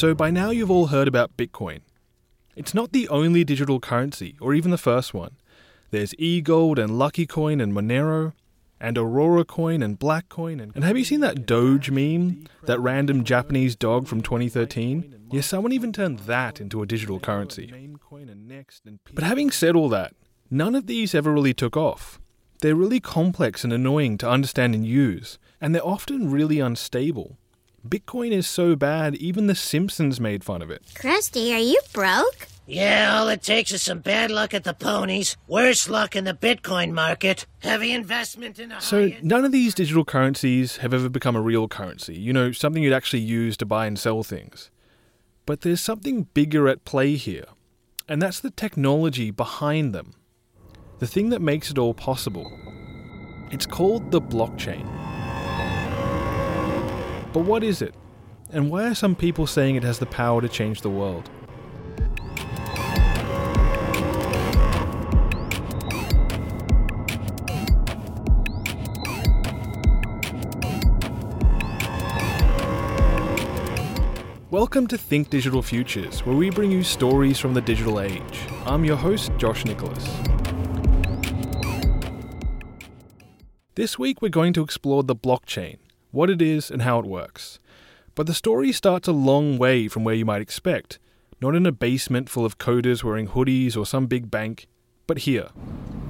So, by now, you've all heard about Bitcoin. It's not the only digital currency, or even the first one. There's eGold and Lucky Coin and Monero, and Aurora Coin and Black Coin. And, and have you seen that Doge meme? That random Japanese dog from 2013? Yeah, someone even turned that into a digital currency. But having said all that, none of these ever really took off. They're really complex and annoying to understand and use, and they're often really unstable. Bitcoin is so bad, even The Simpsons made fun of it. Krusty, are you broke? Yeah, all it takes is some bad luck at the ponies, worse luck in the Bitcoin market, heavy investment in a So, none of these digital currencies have ever become a real currency, you know, something you'd actually use to buy and sell things. But there's something bigger at play here, and that's the technology behind them. The thing that makes it all possible. It's called the blockchain. But what is it? And why are some people saying it has the power to change the world? Welcome to Think Digital Futures, where we bring you stories from the digital age. I'm your host, Josh Nicholas. This week, we're going to explore the blockchain, what it is, and how it works. But the story starts a long way from where you might expect, not in a basement full of coders wearing hoodies or some big bank, but here.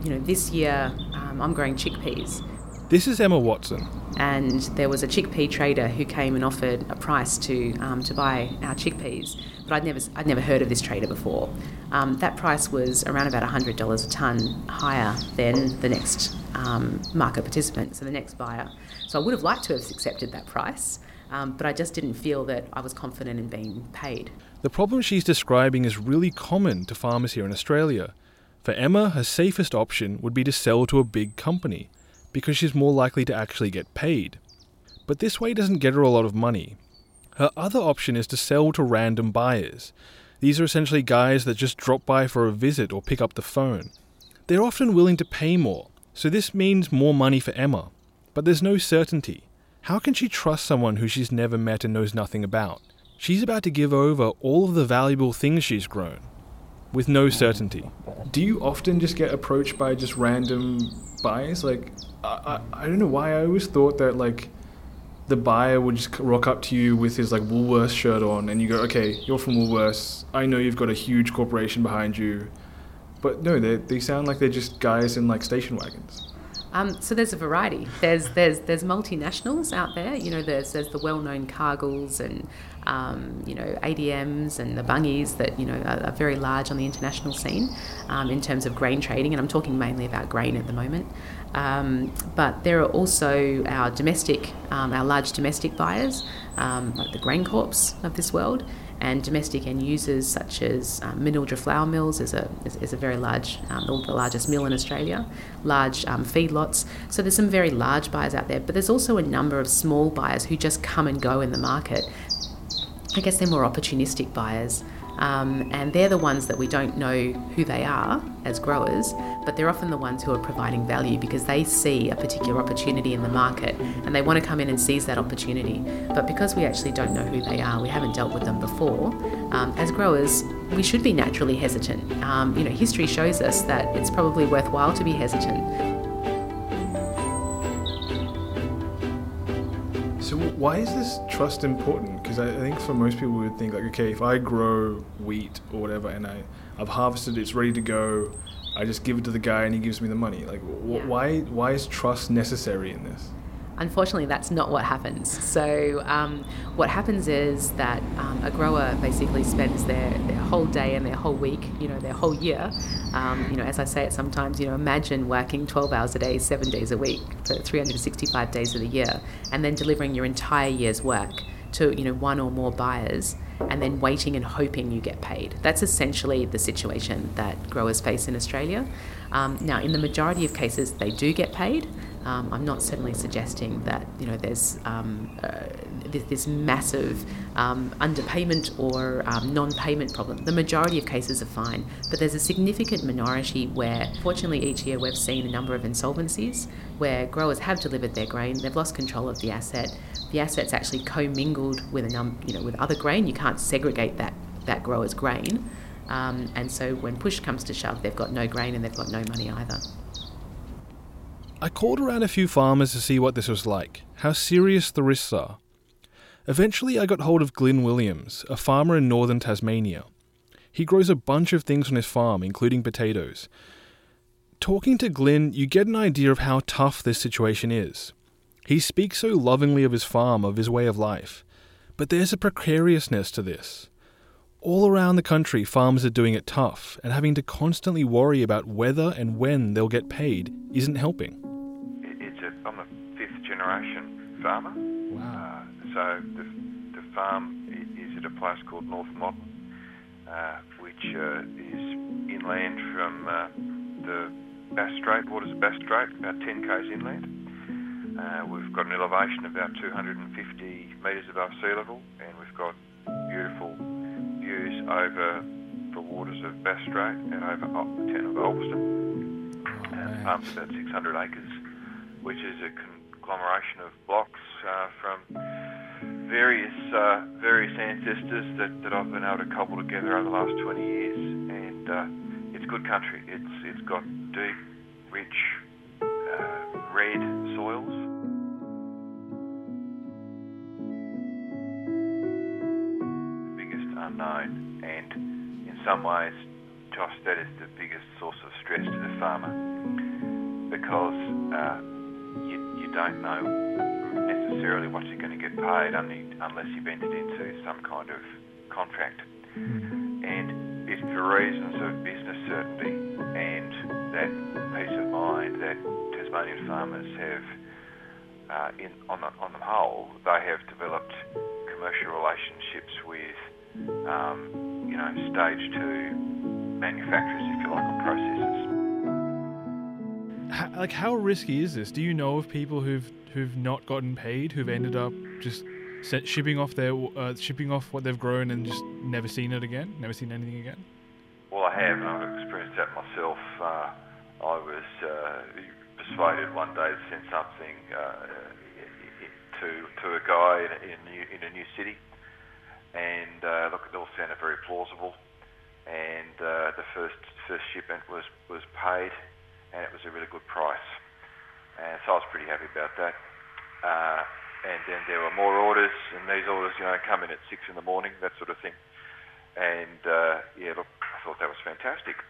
You know, this year um, I'm growing chickpeas, This is Emma Watson. and there was a chickpea trader who came and offered a price to um, to buy our chickpeas, but I'd never I'd never heard of this trader before. Um, that price was around about hundred dollars a ton higher than the next um, market participant, so the next buyer. So I would have liked to have accepted that price, um, but I just didn't feel that I was confident in being paid. The problem she's describing is really common to farmers here in Australia. For Emma, her safest option would be to sell to a big company, because she's more likely to actually get paid. But this way doesn't get her a lot of money. Her other option is to sell to random buyers. These are essentially guys that just drop by for a visit or pick up the phone. They're often willing to pay more, so this means more money for Emma. But there's no certainty. How can she trust someone who she's never met and knows nothing about? She's about to give over all of the valuable things she's grown, with no certainty. Do you often just get approached by just random buyers? Like, I, I, I don't know why I always thought that, like, the buyer would just rock up to you with his, like, Woolworths shirt on, and you go, okay, you're from Woolworths. I know you've got a huge corporation behind you. But no, they, they sound like they're just guys in, like, station wagons. Um, so there's a variety. There's there's there's multinationals out there. You know, there's there's the well-known Cargills and um, you know ADMs and the Bunges that you know are, are very large on the international scene um, in terms of grain trading, and I'm talking mainly about grain at the moment. Um, but there are also our domestic, um, our large domestic buyers, um, like the GrainCorps of this world, and domestic end users such as um, Flour Mills is a, is, is a very large, um, the the largest mill in Australia, large um, feedlots. So there's some very large buyers out there, but there's also a number of small buyers who just come and go in the market. I guess they're more opportunistic buyers. Um, and they're the ones that we don't know who they are as growers, but they're often the ones who are providing value because they see a particular opportunity in the market and they want to come in and seize that opportunity. But because we actually don't know who they are, we haven't dealt with them before, um, as growers, we should be naturally hesitant. Um, you know, history shows us that it's probably worthwhile to be hesitant. Why is this trust important? Because I I think for most people, we would think like, okay, if I grow wheat or whatever, and I I've harvested, it's ready to go, I just give it to the guy and he gives me the money. Like, wh- Yeah. why why is trust necessary in this? Unfortunately, that's not what happens. So, um, what happens is that um, a grower basically spends their, their whole day and their whole week, you know, their whole year. Um, you know, as I say it sometimes, you know, imagine working 12 hours a day, seven days a week for 365 days of the year, and then delivering your entire year's work to, you know, one or more buyers, and then waiting and hoping you get paid. That's essentially the situation that growers face in Australia. Um, now, in the majority of cases, they do get paid. Um, I'm not certainly suggesting that you know there's um, uh, this, this massive um, underpayment or um, non-payment problem. The majority of cases are fine, but there's a significant minority where, fortunately, each year we've seen a number of insolvencies where growers have delivered their grain, they've lost control of the asset, the asset's actually commingled with a num, you know, with other grain. You can't segregate that that grower's grain, um, and so when push comes to shove, they've got no grain and they've got no money either. I called around a few farmers to see what this was like, how serious the risks are. Eventually, I got hold of Glyn Williams, a farmer in northern Tasmania. He grows a bunch of things on his farm, including potatoes. Talking to Glyn, you get an idea of how tough this situation is. He speaks so lovingly of his farm, of his way of life. But there's a precariousness to this. All around the country, farmers are doing it tough, and having to constantly worry about whether and when they'll get paid isn't helping. Generation farmer. Wow. Uh, so the, the farm is at a place called North Motton, uh, which uh, is inland from uh, the Bass Strait, waters of Bass Strait, about 10 k's inland. Uh, we've got an elevation of about 250 metres above sea level, and we've got beautiful views over the waters of Bass Strait and over the town of Ulverstone. Uh, farm's about 600 acres, which is a conglomeration of blocks uh, from various uh, various ancestors that, that I've been able to cobble together over the last 20 years, and uh, it's good country. It's it's got deep, rich, uh, red soils. The biggest unknown, and in some ways, Josh, that is the biggest source of stress to the farmer because uh, you, don't know necessarily what you're going to get paid unless you've entered into some kind of contract. And it's for reasons of business certainty and that peace of mind that Tasmanian farmers have, uh, in, on, the, on the whole, they have developed commercial relationships with, um, you know, stage two manufacturers, if you like, or processors. How, like, how risky is this? Do you know of people who've who've not gotten paid, who've ended up just shipping off their uh, shipping off what they've grown and just never seen it again, never seen anything again? Well, I have. I've experienced that myself. Uh, I was uh, persuaded one day to send something uh, to to a guy in, in, new, in a new city, and uh, look, it all sounded very plausible. And uh, the first first shipment was was paid, and it was a really good price. And so I was pretty happy about that. Uh, and then there were more orders, and these orders, you know, come in at six in the morning, that sort of thing. And uh, yeah, look, I thought that was fantastic.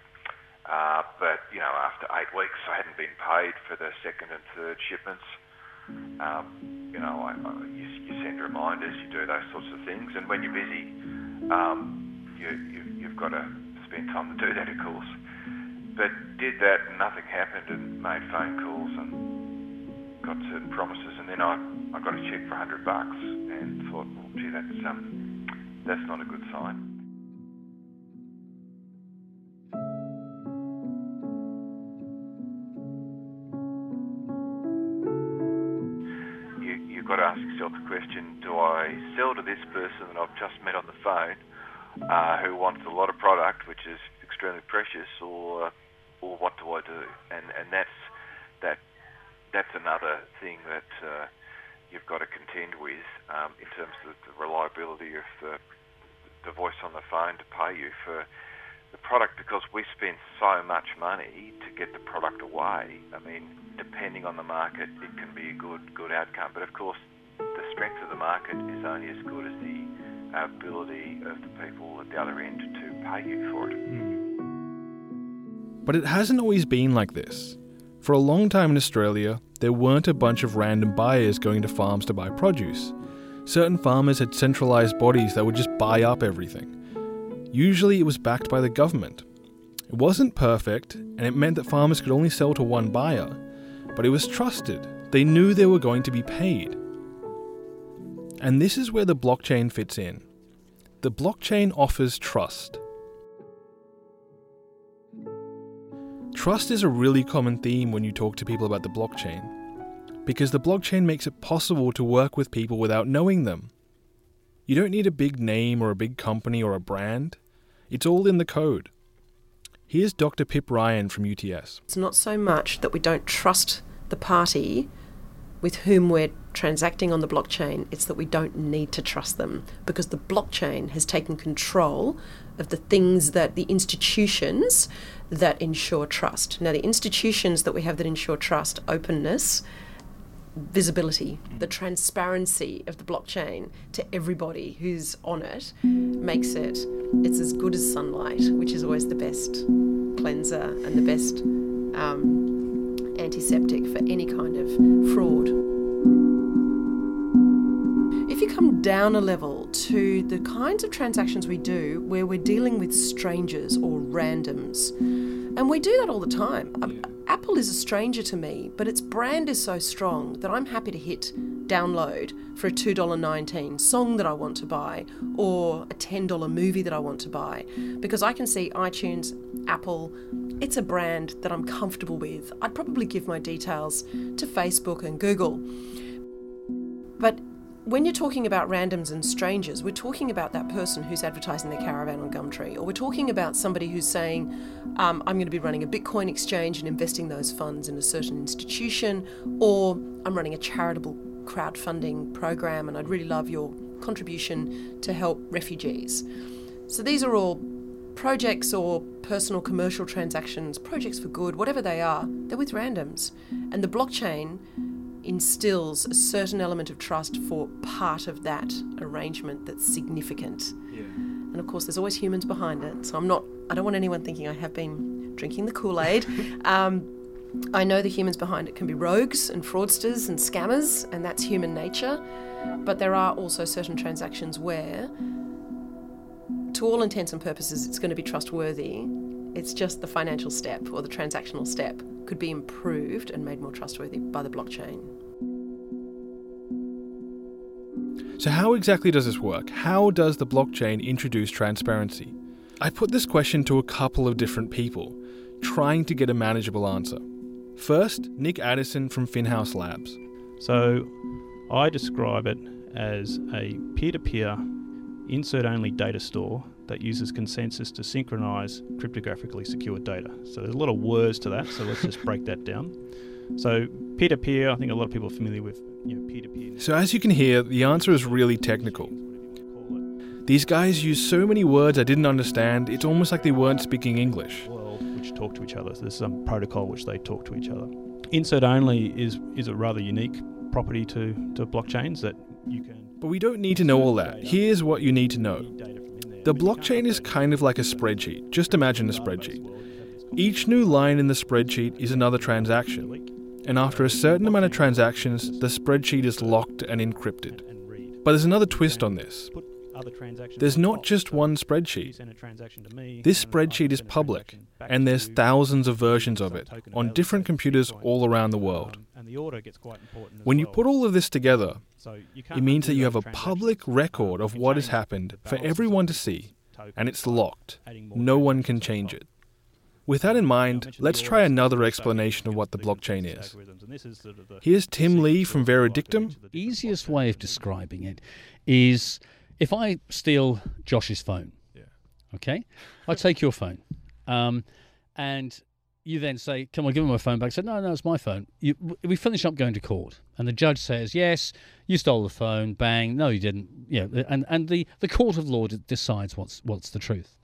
Uh, but you know, after eight weeks, I hadn't been paid for the second and third shipments. Um, you know, I, I, you, you send reminders, you do those sorts of things, and when you're busy, um, you, you, you've got to spend time to do that, of course. But did that, and nothing happened, and made phone calls and got certain promises, and then I, I got a check for a hundred bucks, and thought, well, gee, that's um, that's not a good sign. You, you've got to ask yourself the question: Do I sell to this person that I've just met on the phone, uh, who wants a lot of product, which is extremely precious, or or what do I do? And and that's that that's another thing that uh, you've got to contend with um, in terms of the reliability of the the voice on the phone to pay you for the product because we spend so much money to get the product away. I mean, depending on the market, it can be a good good outcome. But of course, the strength of the market is only as good as the ability of the people at the other end to pay you for it. But it hasn't always been like this. For a long time in Australia, there weren't a bunch of random buyers going to farms to buy produce. Certain farmers had centralised bodies that would just buy up everything. Usually it was backed by the government. It wasn't perfect, and it meant that farmers could only sell to one buyer, but it was trusted. They knew they were going to be paid. And this is where the blockchain fits in. The blockchain offers trust. Trust is a really common theme when you talk to people about the blockchain, because the blockchain makes it possible to work with people without knowing them. You don't need a big name or a big company or a brand, it's all in the code. Here's Dr. Pip Ryan from UTS. It's not so much that we don't trust the party with whom we're transacting on the blockchain, it's that we don't need to trust them because the blockchain has taken control of the things that the institutions that ensure trust. Now, the institutions that we have that ensure trust, openness, visibility, the transparency of the blockchain to everybody who's on it makes it it's as good as sunlight, which is always the best cleanser and the best um, antiseptic for any kind of fraud. If you come down a level to the kinds of transactions we do where we're dealing with strangers or randoms, and we do that all the time. Um, Apple is a stranger to me, but its brand is so strong that I'm happy to hit download for a $2.19 song that I want to buy or a $10 movie that I want to buy because I can see iTunes, Apple, it's a brand that I'm comfortable with. I'd probably give my details to Facebook and Google. But when you're talking about randoms and strangers, we're talking about that person who's advertising their caravan on Gumtree, or we're talking about somebody who's saying, um, I'm going to be running a Bitcoin exchange and investing those funds in a certain institution, or I'm running a charitable crowdfunding program and I'd really love your contribution to help refugees. So these are all projects or personal commercial transactions, projects for good, whatever they are, they're with randoms. And the blockchain instills a certain element of trust for part of that arrangement that's significant. Yeah. And of course, there's always humans behind it. So I'm not, I don't want anyone thinking I have been drinking the Kool Aid. um, I know the humans behind it can be rogues and fraudsters and scammers, and that's human nature. But there are also certain transactions where, to all intents and purposes, it's going to be trustworthy. It's just the financial step or the transactional step could be improved and made more trustworthy by the blockchain. So, how exactly does this work? How does the blockchain introduce transparency? I put this question to a couple of different people, trying to get a manageable answer. First, Nick Addison from Finhouse Labs. So, I describe it as a peer to peer, insert only data store that uses consensus to synchronize cryptographically secured data. So there's a lot of words to that, so let's just break that down. So peer to peer, I think a lot of people are familiar with you know, peer to peer. So as you can hear, the answer is really technical. These guys use so many words I didn't understand, it's almost like they weren't speaking English. Well, which talk to each other. So there's some protocol which they talk to each other. Insert only is is a rather unique property to, to blockchains that you can. But we don't need to know all that. Here's what you need to know. The blockchain is kind of like a spreadsheet. Just imagine a spreadsheet. Each new line in the spreadsheet is another transaction. And after a certain amount of transactions, the spreadsheet is locked and encrypted. But there's another twist on this. There's not just one spreadsheet. This spreadsheet is public, and there's thousands of versions of it on different computers all around the world. When you put all of this together, it means that you have a public record of what has happened for everyone to see, and it's locked. No one can change it. With that in mind, let's try another explanation of what the blockchain is. Here's Tim Lea from Veredictum. The easiest way of describing it is if I steal Josh's phone, okay, I take your phone, um, and you then say, "Come on, give me my phone back." I said, "No, no, it's my phone." You, we finish up going to court, and the judge says, "Yes, you stole the phone." Bang! No, you didn't. Yeah, and and the the court of law decides what's what's the truth.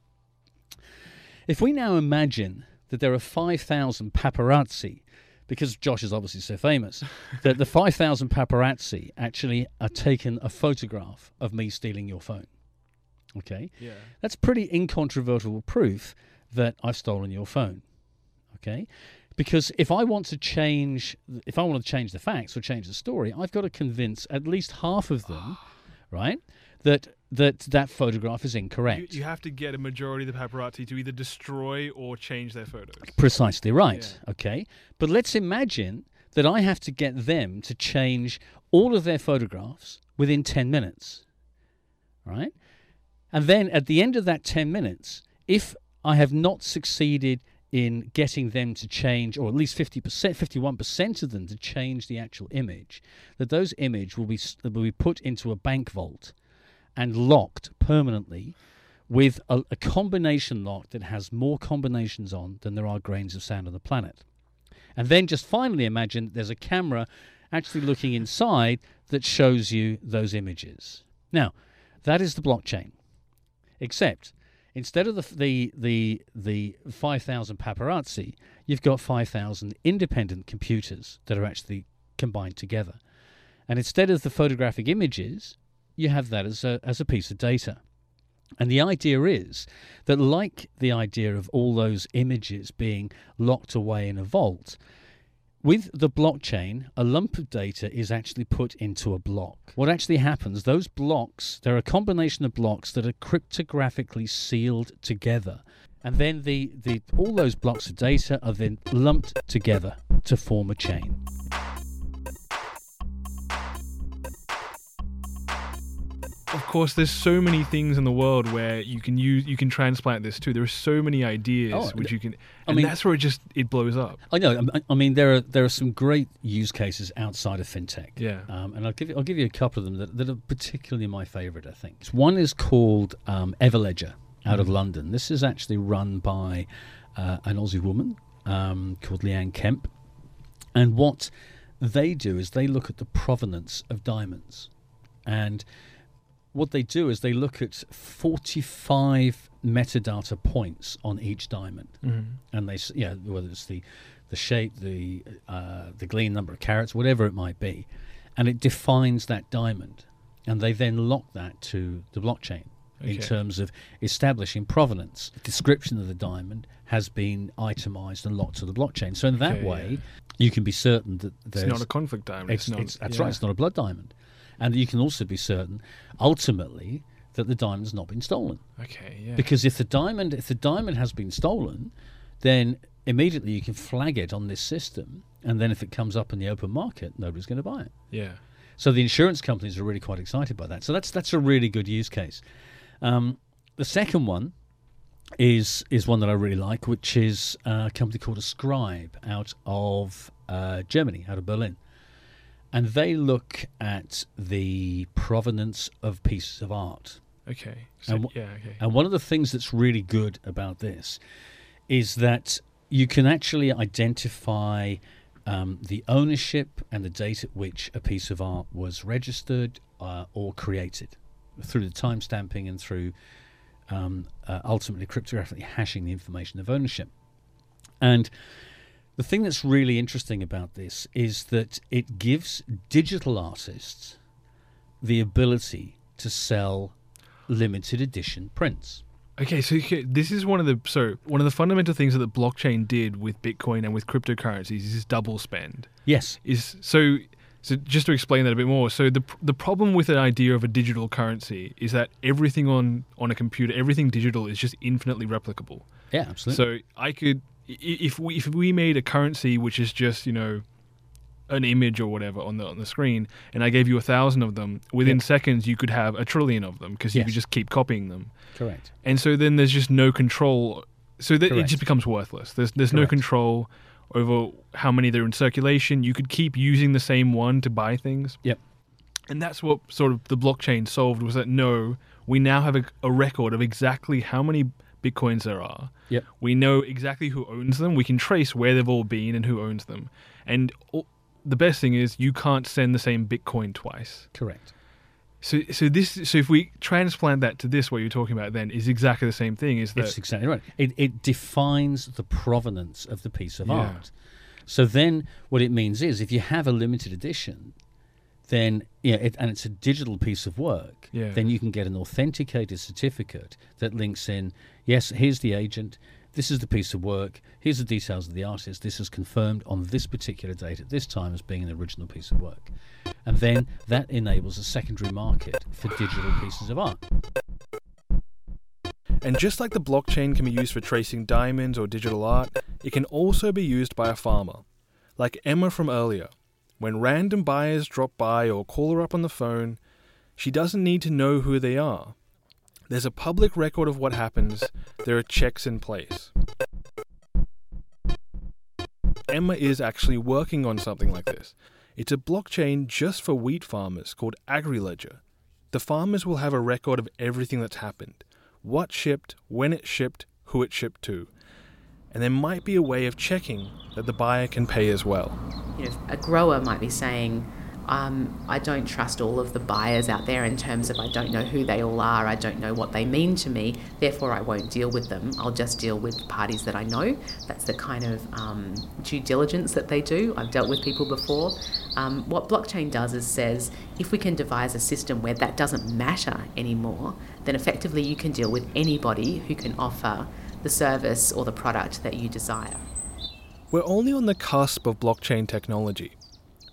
If we now imagine that there are five thousand paparazzi, because Josh is obviously so famous, that the five thousand paparazzi actually are taken a photograph of me stealing your phone. Okay, yeah, that's pretty incontrovertible proof that I've stolen your phone. Okay? Because if i want to change if i want to change the facts or change the story i've got to convince at least half of them right that that that photograph is incorrect. you, you, have to get a majority of the paparazzi to either destroy or change their photos. Precisely right. Yeah. okay. But let's imagine that i have to get them to change all of their photographs within 10 minutes right? And then at the end of that 10 minutes if i have not succeeded in getting them to change, or at least 50%, 51% of them to change the actual image, that those image will be, will be put into a bank vault and locked permanently with a, a combination lock that has more combinations on than there are grains of sand on the planet. And then just finally imagine there's a camera actually looking inside that shows you those images. Now, that is the blockchain. Except instead of the the the, the 5000 paparazzi, you've got 5000 independent computers that are actually combined together. And instead of the photographic images, you have that as a as a piece of data. And the idea is that, like the idea of all those images being locked away in a vault, with the blockchain, a lump of data is actually put into a block. What actually happens, those blocks, they're a combination of blocks that are cryptographically sealed together. And then the, the all those blocks of data are then lumped together to form a chain. Course, there's so many things in the world where you can use you can transplant this too. There are so many ideas Oh, which you can, I and mean- that's where it just it blows up. I know. I- I mean, there are there are some great use cases outside of fintech. Yeah. Um, and I'll give you, I'll give you a couple of them that, that are particularly my favourite. I think one is called um, Everledger out of London. This is actually run by uh, an Aussie woman um, called Leanne Kemp, and what they do is they look at the provenance of diamonds, and what they do is they look at 45 metadata points on each diamond and they yeah whether it's the the shape the uh, the glean number of carats whatever it might be and it defines that diamond and they then lock that to the blockchain in terms of establishing provenance the description of the diamond has been itemized and locked to the blockchain so in that Okay, way yeah. you can be certain that It's there's not a conflict diamond. It's, it's, not. it's- that's yeah. right. It's not a blood diamond, and you can also be certain, ultimately, that the diamond's not been stolen. Okay. Yeah. Because if the diamond, if the diamond has been stolen, then immediately you can flag it on this system, and then if it comes up in the open market, nobody's going to buy it. yeah. So the insurance companies are really quite excited by that. So that's that's a really good use case. Um, the second one is is one that I really like, which is uh, a company called Ascribe out of uh, Germany, out of Berlin, and they look at the provenance of pieces of art. Okay. So, And wh- yeah. Okay. And one of the things that's really good about this is that you can actually identify um, the ownership and the date at which a piece of art was registered uh, or created through the timestamping and through um, uh, ultimately cryptographically hashing the information of ownership. And the thing that's really interesting about this is that it gives digital artists the ability to sell limited edition prints. Okay, so this is one of the so one of the fundamental things that the blockchain did with Bitcoin and with cryptocurrencies is double spend. Yes. Is so so just to explain that a bit more. So the the problem with an idea of a digital currency is that everything on on a computer, everything digital is just infinitely replicable. Yeah, absolutely. So I could if we if we made a currency which is just you know an image or whatever on the on the screen, and I gave you a thousand of them, within Yep. seconds you could have a trillion of them because you Yes. could just keep copying them. Correct. And so then there's just no control. So that it just becomes worthless. There's there's no control over how many they're in circulation. You could keep using the same one to buy things. Yep. And that's what sort of the blockchain solved was that no, we now have a, a record of exactly how many bitcoins there are. Yep. We know exactly who owns them. We can trace where they've all been and who owns them. And all, the best thing is you can't send the same bitcoin twice. Correct. So so this so if we transplant that to this what you're talking about then is exactly the same thing is that It's exactly right. It, it defines the provenance of the piece of Yeah. art. So then, what it means is, if you have a limited edition, then yeah, it, and it's a digital piece of work, Yeah. then you can get an authenticated certificate that links in. Yes, here's the agent. This is the piece of work. Here's the details of the artist. This is confirmed on this particular date at this time as being an original piece of work, and then that enables a secondary market for digital pieces of art. And just like the blockchain can be used for tracing diamonds or digital art, it can also be used by a farmer. Like Emma from earlier. When random buyers drop by or call her up on the phone, she doesn't need to know who they are. There's a public record of what happens, there are checks in place. Emma is actually working on something like this. It's a blockchain just for wheat farmers called AgriLedger. The farmers will have a record of everything that's happened what shipped, when it shipped, who it shipped to. and there might be a way of checking that the buyer can pay as well. You know, a grower might be saying, um, I don't trust all of the buyers out there in terms of I don't know who they all are, I don't know what they mean to me, therefore I won't deal with them. I'll just deal with parties that I know. That's the kind of um, due diligence that they do. I've dealt with people before. Um, what blockchain does is says if we can devise a system where that doesn't matter anymore, then effectively you can deal with anybody who can offer the service or the product that you desire. We're only on the cusp of blockchain technology.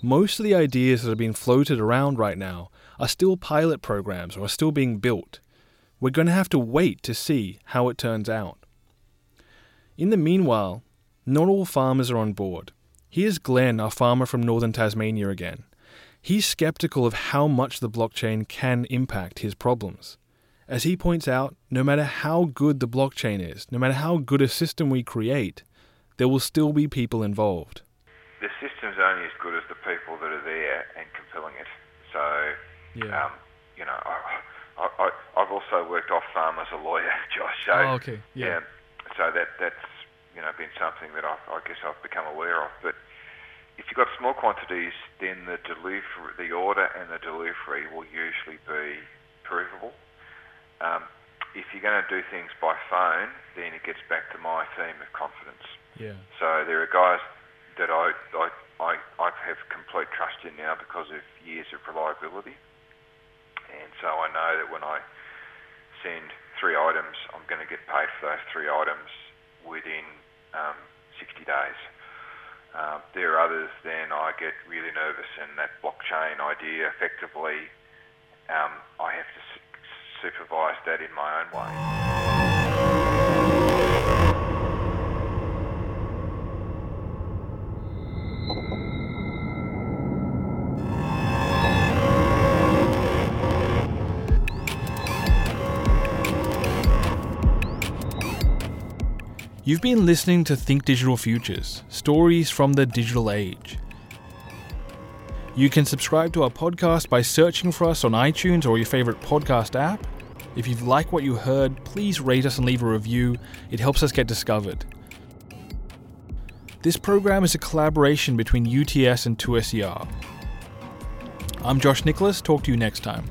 Most of the ideas that are being floated around right now are still pilot programs or are still being built. We're going to have to wait to see how it turns out. In the meanwhile, not all farmers are on board. Here's Glenn, our farmer from northern Tasmania again. He's skeptical of how much the blockchain can impact his problems. As he points out, no matter how good the blockchain is, no matter how good a system we create, there will still be people involved the system's only as good as the people that are there and compelling it. So, yeah. um, you know, I, I, I've also worked off farm as a lawyer, Josh. So, oh, okay. Yeah. yeah. So that that's you know been something that I, I guess I've become aware of. But if you've got small quantities, then the delivery, the order and the delivery will usually be provable. Um, if you're going to do things by phone, then it gets back to my theme of confidence. Yeah. So there are guys that I, I, I, I have complete trust in now because of years of reliability. And so I know that when I send three items, I'm going to get paid for those three items within um, 60 days. Uh, there are others, then I get really nervous, and that blockchain idea effectively, um, I have to supervise that in my own way. You've been listening to Think Digital Futures, stories from the digital age. You can subscribe to our podcast by searching for us on iTunes or your favorite podcast app. If you like what you heard, please rate us and leave a review. It helps us get discovered. This program is a collaboration between UTS and 2SER. I'm Josh Nicholas. Talk to you next time.